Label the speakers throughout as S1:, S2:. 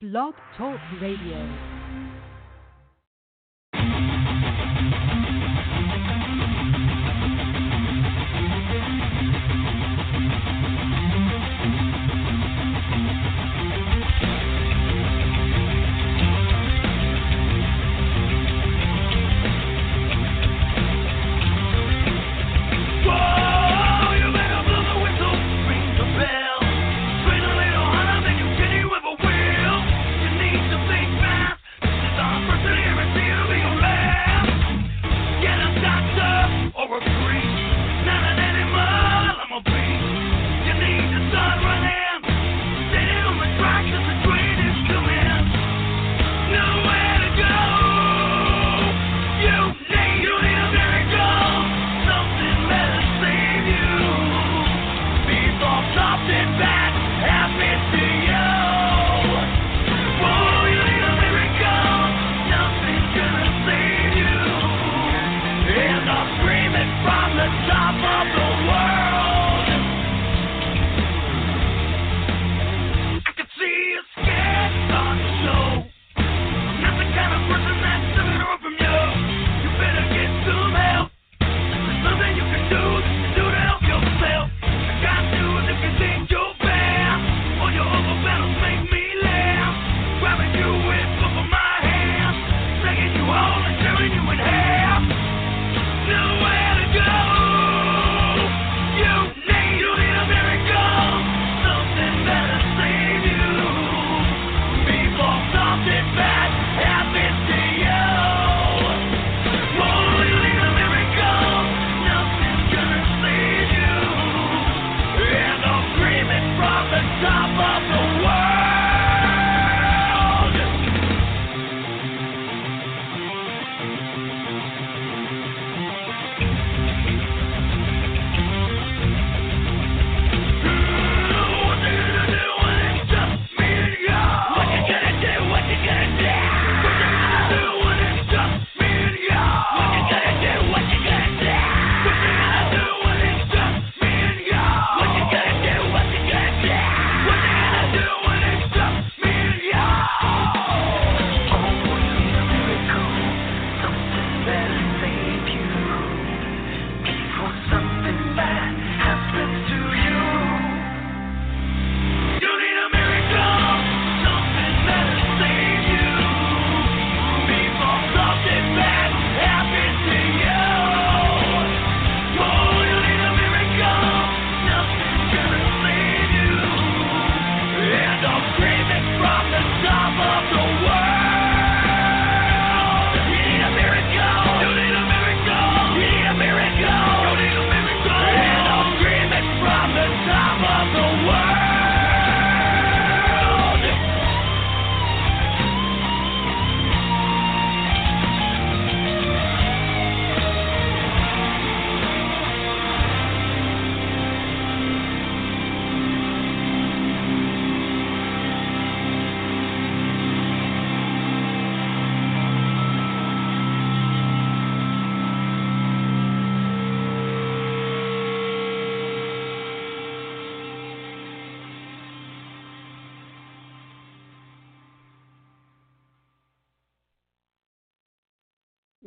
S1: Blog Talk Radio.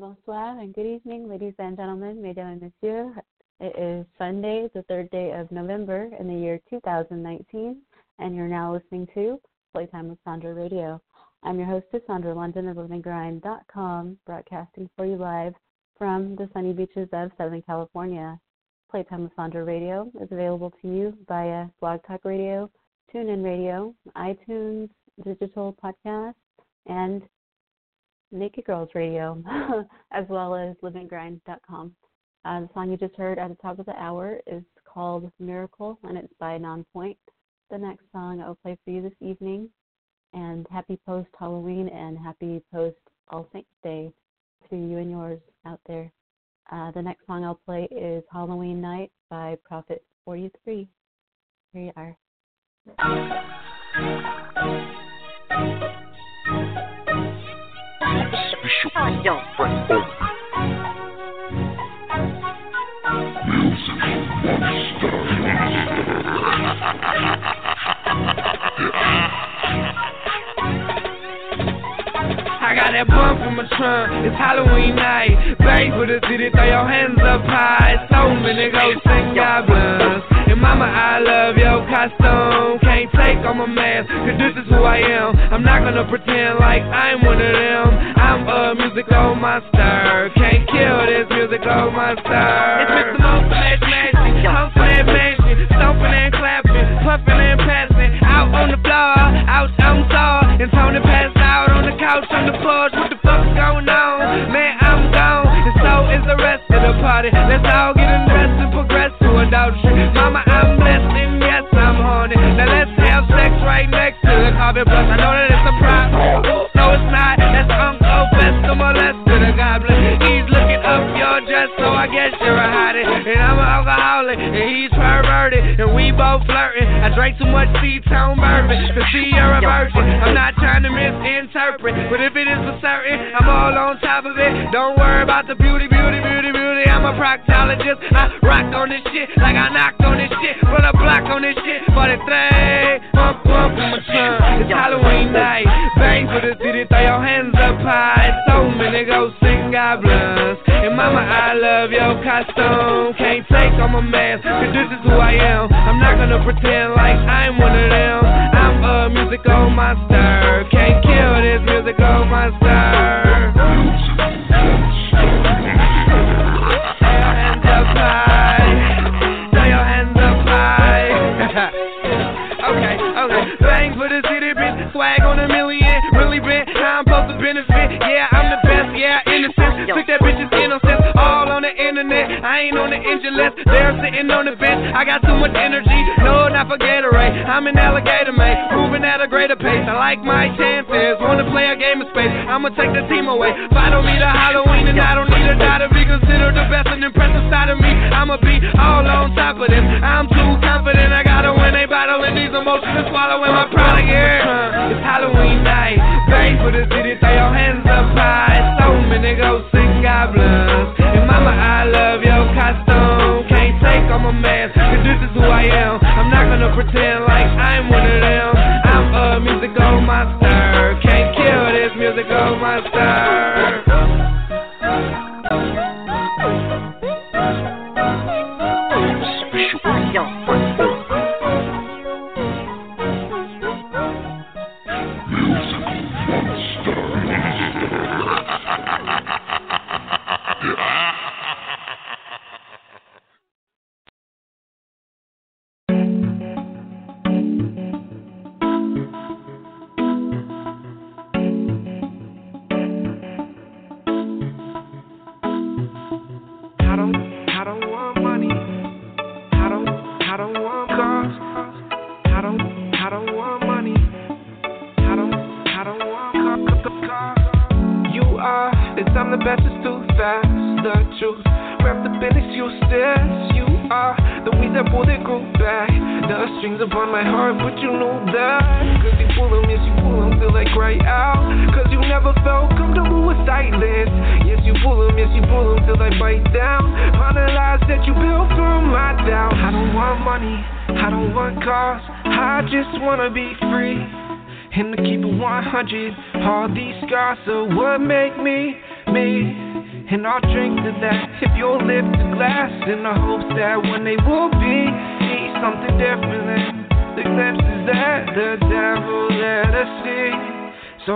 S2: Bonsoir and good evening, ladies and gentlemen, mesdames and messieurs. It is Sunday, the third day of November in the year 2019, and you're now listening to Playtime with Sandra Radio. I'm your hostess, Sandra London of LivingGrind.com, broadcasting for you live from the sunny beaches of Southern California. Playtime with Sandra Radio is available to you via Blog Talk Radio, TuneIn Radio, iTunes, digital podcast, and Naked Girls Radio, as well as LivingGrind.com. Uh, the song you just heard at the top of the hour is called Miracle, and it's by Nonpoint. The next song I will play for you this evening, and happy post Halloween and happy post All Saints Day to you and yours out there. Uh, the next song I'll play is Halloween Night by Prophet 43. Here you are.
S3: Turn your brain on. I got that bump from my trunk, it's Halloween night. Bang for the city, throw your hands up high. So many ghosts and goblins. And mama, I love your costume. Can't take on my mask, cause this is who I am. I'm not gonna pretend like I'm one of them monster. that's an impressive side of me. I'ma be all on top of them. I'm too confident. I gotta win a battle, and these emotions and swallowing my pride. Yeah, it's Halloween night. Bang for the city, throw your hands up high. So many ghosts and goblins. And mama, I love your costume. Can't take on my mask, cause this is who I am. I'm not gonna pretend like I'm one of them. I'm a musical monster. Can't kill this musical monster.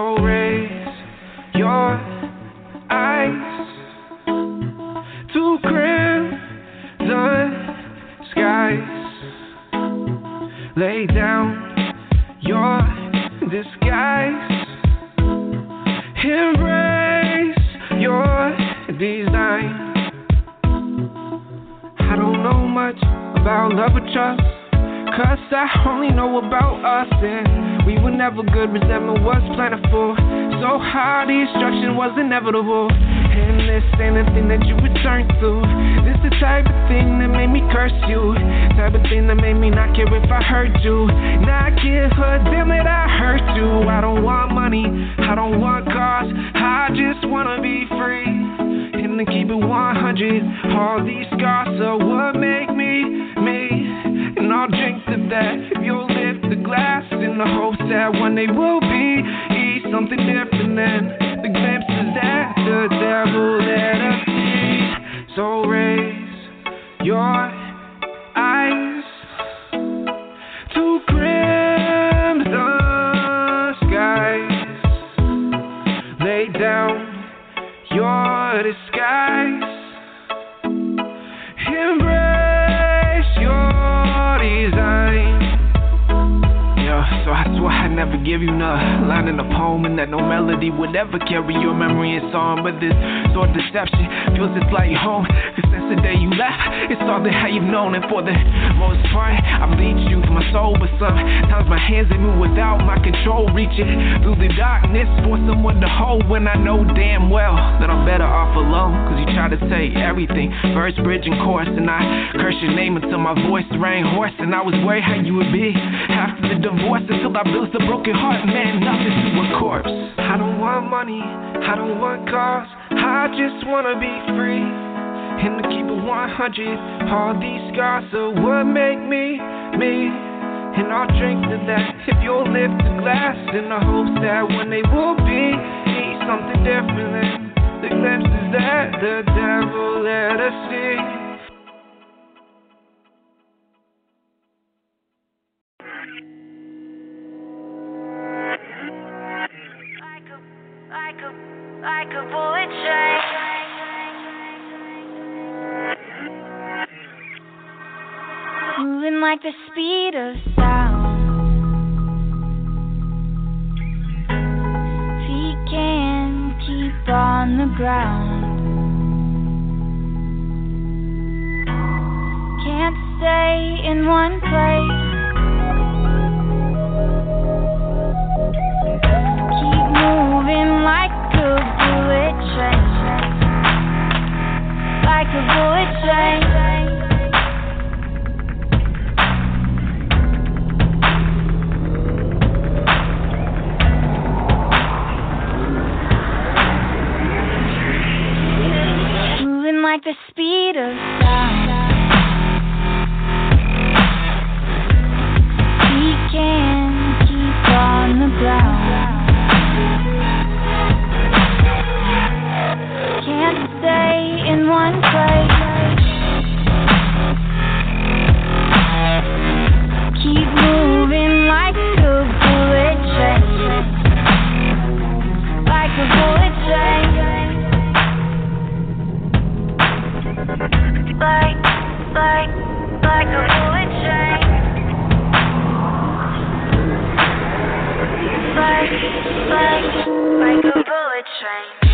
S3: always yours. Never
S4: good, resentment was plentiful. So hard, destruction was inevitable. And this ain't the thing that you return to. This the type of thing that made me curse you. Type of thing that made me not care if I hurt you. Not give a damn that I hurt you. I don't want money, I don't want cars. I just wanna be free. And to keep it 100, all these scars are what make me me. And I'll drink to that the hopes that one day we'll be. Something different than in. But this sort of deception feels it's like home. Cause since the day you left, it's all that how you've known. And for the most part, I bleed you soul. But sometimes my hands they move without my control. Reaching through the darkness for someone to hold when I know damn well that I'm better off alone. Cause you try to take everything, first bridge, and chorus. And I curse your name until my voice rang hoarse. And I was worried how you would be after the divorce until I built a broken heart, man, nothing to a corpse. I don't want money, I don't want cars, I just wanna be free. And to keep it 100, all these scars are what make me me. And I'll drink to that if you'll lift the glass in the hopes that when they will be, need something different the glimpses that the devil let us see.
S5: The speed of sound. Feet can't keep on the ground. Can't stay in one place. Keep moving like a bullet train, like a bullet train. Speed of sound. We can keep on the ground. Train.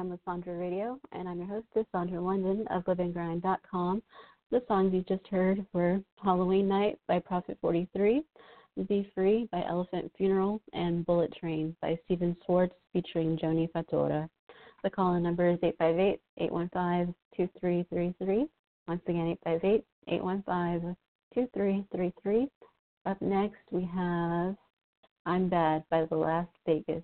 S6: Playtime with Sandra Radio, and I'm your hostess, Sandra London of LivingGrind.com. The songs you just heard were Halloween Night by Prophet 43, Be Free by Elephant Funeral, and Bullet Train by Stephen Swartz featuring Joni Fatora. The call in number is 858 815 2333. Once again, 858 815 2333. Up next, we have I'm Bad by The Last Vegas.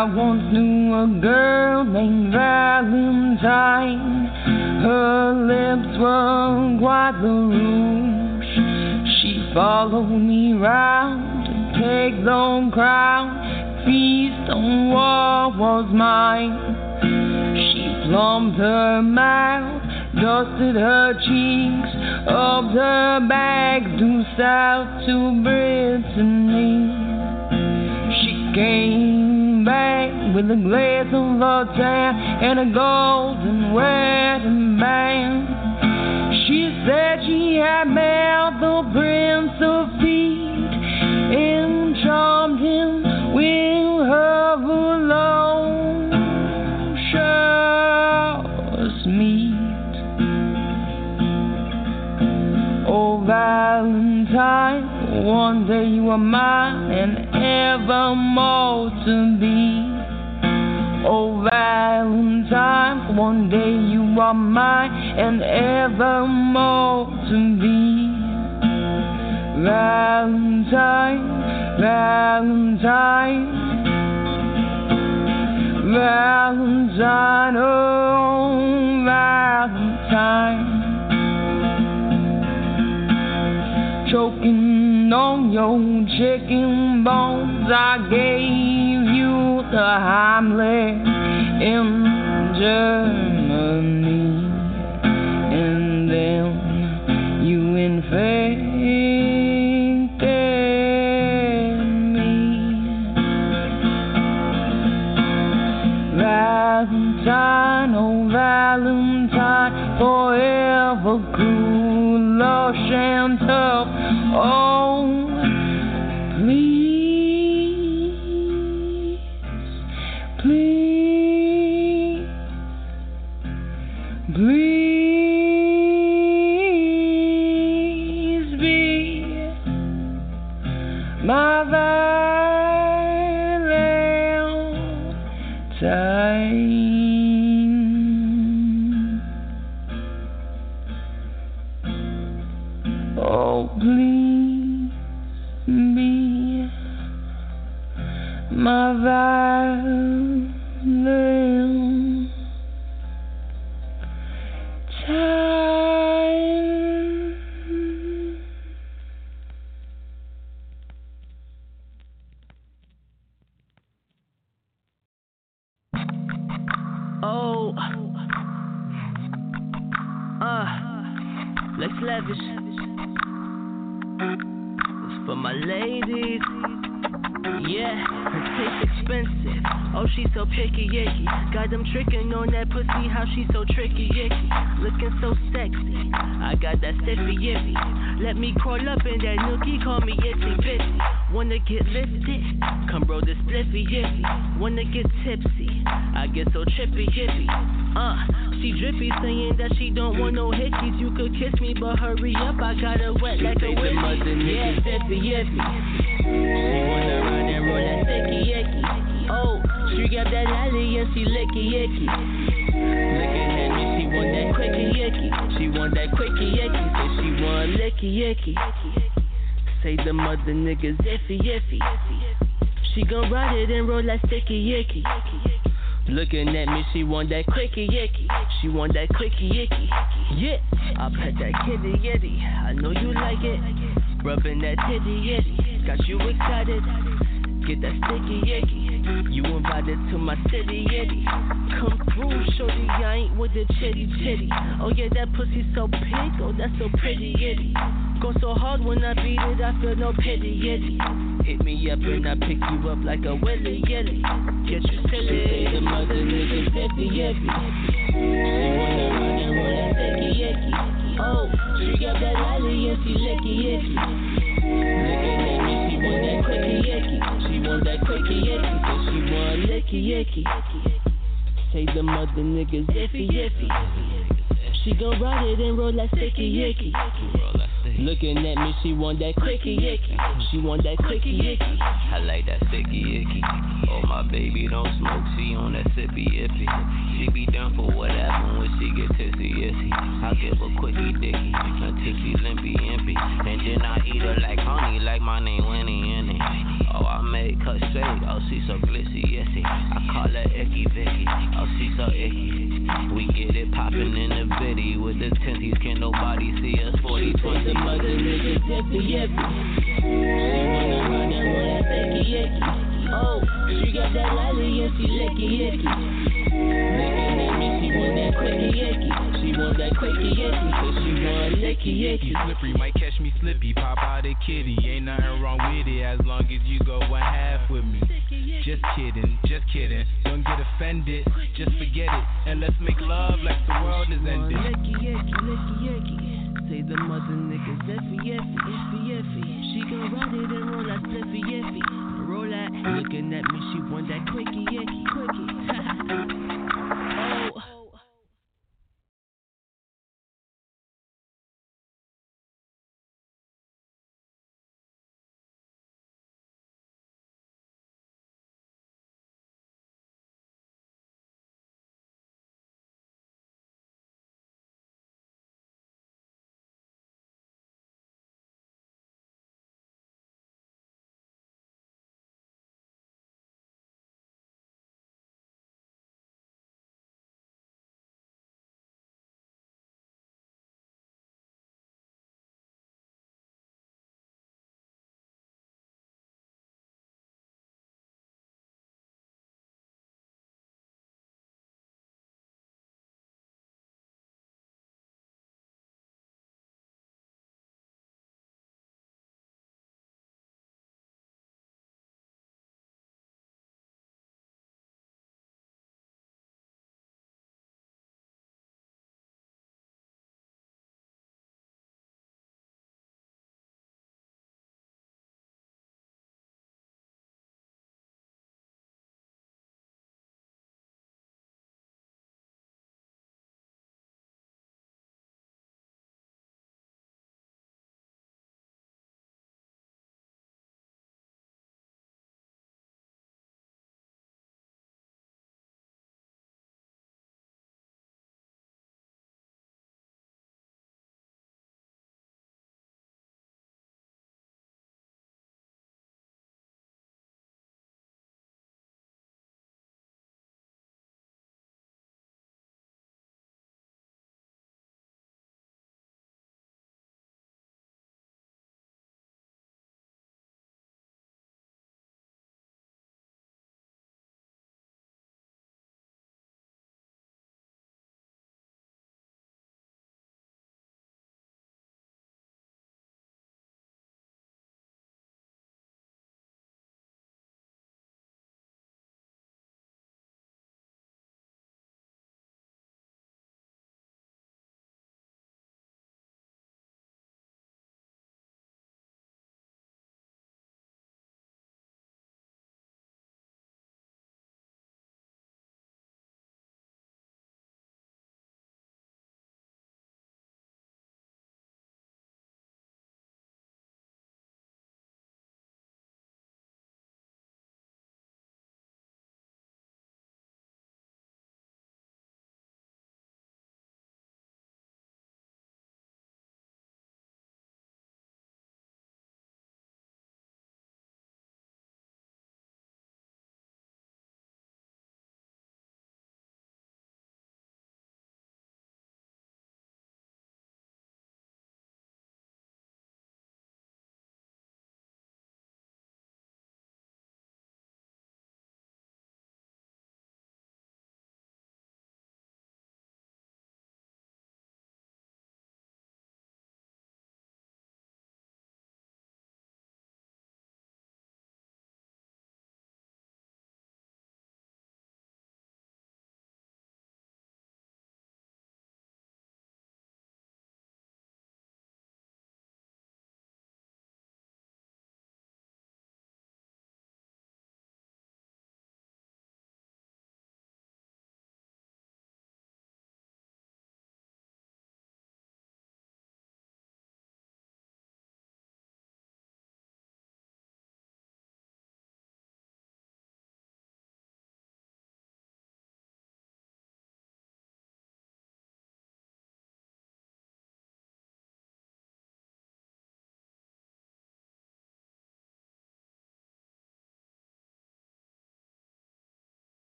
S7: I once knew a girl named Valentine. Her lips were the rouge. She followed me round to take the crown. Feast on what was mine. She plumped her mouth, dusted her cheeks, upped her back due south to Brittany. She came back with a glass of tan and a golden wedding band. She said she had met the Prince of Peace and charmed him with her voluptuous meat. Oh, Valentine, one day you are mine and evermore to be. One day you are mine and evermore to be. Valentine, Valentine, Valentine, oh, Valentine. Choking on your chicken bones, I gave you the Heimlich Germany, and then you infected me. Valentine, oh Valentine, forever cool, lush and tough. Oh, my Valentine. Oh,
S8: uh, Lex Lavish. It's for my ladies. Yeah, her taste expensive. Oh, she so picky, yicky. Got them tricking on that pussy, how she so tricky, yicky. Looking so sexy. I got that stiffy yippy. Let me crawl up in that nookie, call me itsy bitsy. Wanna get lifted? Come roll this spliffy yippy. Wanna get tipsy? I get so trippy yippy. Uh, she drippy saying that she don't want no hickeys. You could kiss me, but hurry up, I got her wet like a whippy. Yeah, stiffy yippy. She got that lolly and she licky icky. Looking at me, she want that quickie icky. She want that quickie icky, so she want licky icky. Say the mother niggas iffy iffy. She gon' ride it and roll that sticky icky. Looking at me, she want that quickie yicky. She want that quickie yicky. Yeah, I pet that kitty yitty. I know you like it. Rubbing that titty yitty. Got you excited. Get that sticky yicky. You invited to my city yitty. Come through, shorty. I ain't with the chitty chitty. Oh yeah, that pussy so pink. Oh, that's so pretty yitty. Go so hard when I beat it, I feel no pity yitty. Hit me up and I pick you up like a willy yitty. Get you silly. The mother that sticky yicky. Oh, she got that lolly and she licky yicky. Yicky. Say the mother niggas iffy yippy. She gon' ride it and roll that sticky yicky. Looking at me, she want that quickie yicky. She want that quickie yicky.
S9: I like that sticky icky. Oh my baby don't smoke, she on that sippy ippy. She be down for whatever when she get tipsy issy. I give her quickie dicky, until she limpy impy. And then I eat her like honey, like my name Winnie in it. Oh I make her say, oh she so glissy issy. I call her icky Vicky, oh she so icky. We get it poppin' in the bitty with the tinties, can nobody see us 40 20.
S8: Mother niggas yippy. She wanna run that sticky yicky. Oh, she got that lolly and she licky yicky. Looking at me, she want that quickie yicky. She want that quickie yicky, so she want licky yicky.
S10: Slippery might catch me slippy, pop out a kitty. Ain't nothing wrong with it as long as you go one half with me. Just kidding, just kidding. Don't get offended, just forget it. And let's make love like the world is ending.
S8: Licky yicky, licky yicky. Say the mother niggas iffy, iffy, iffy, iffy. She can ride it and roll that spliffy, iffy. Roll that, looking at me, she want that quickie, icky, quickie.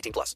S11: 18 plus.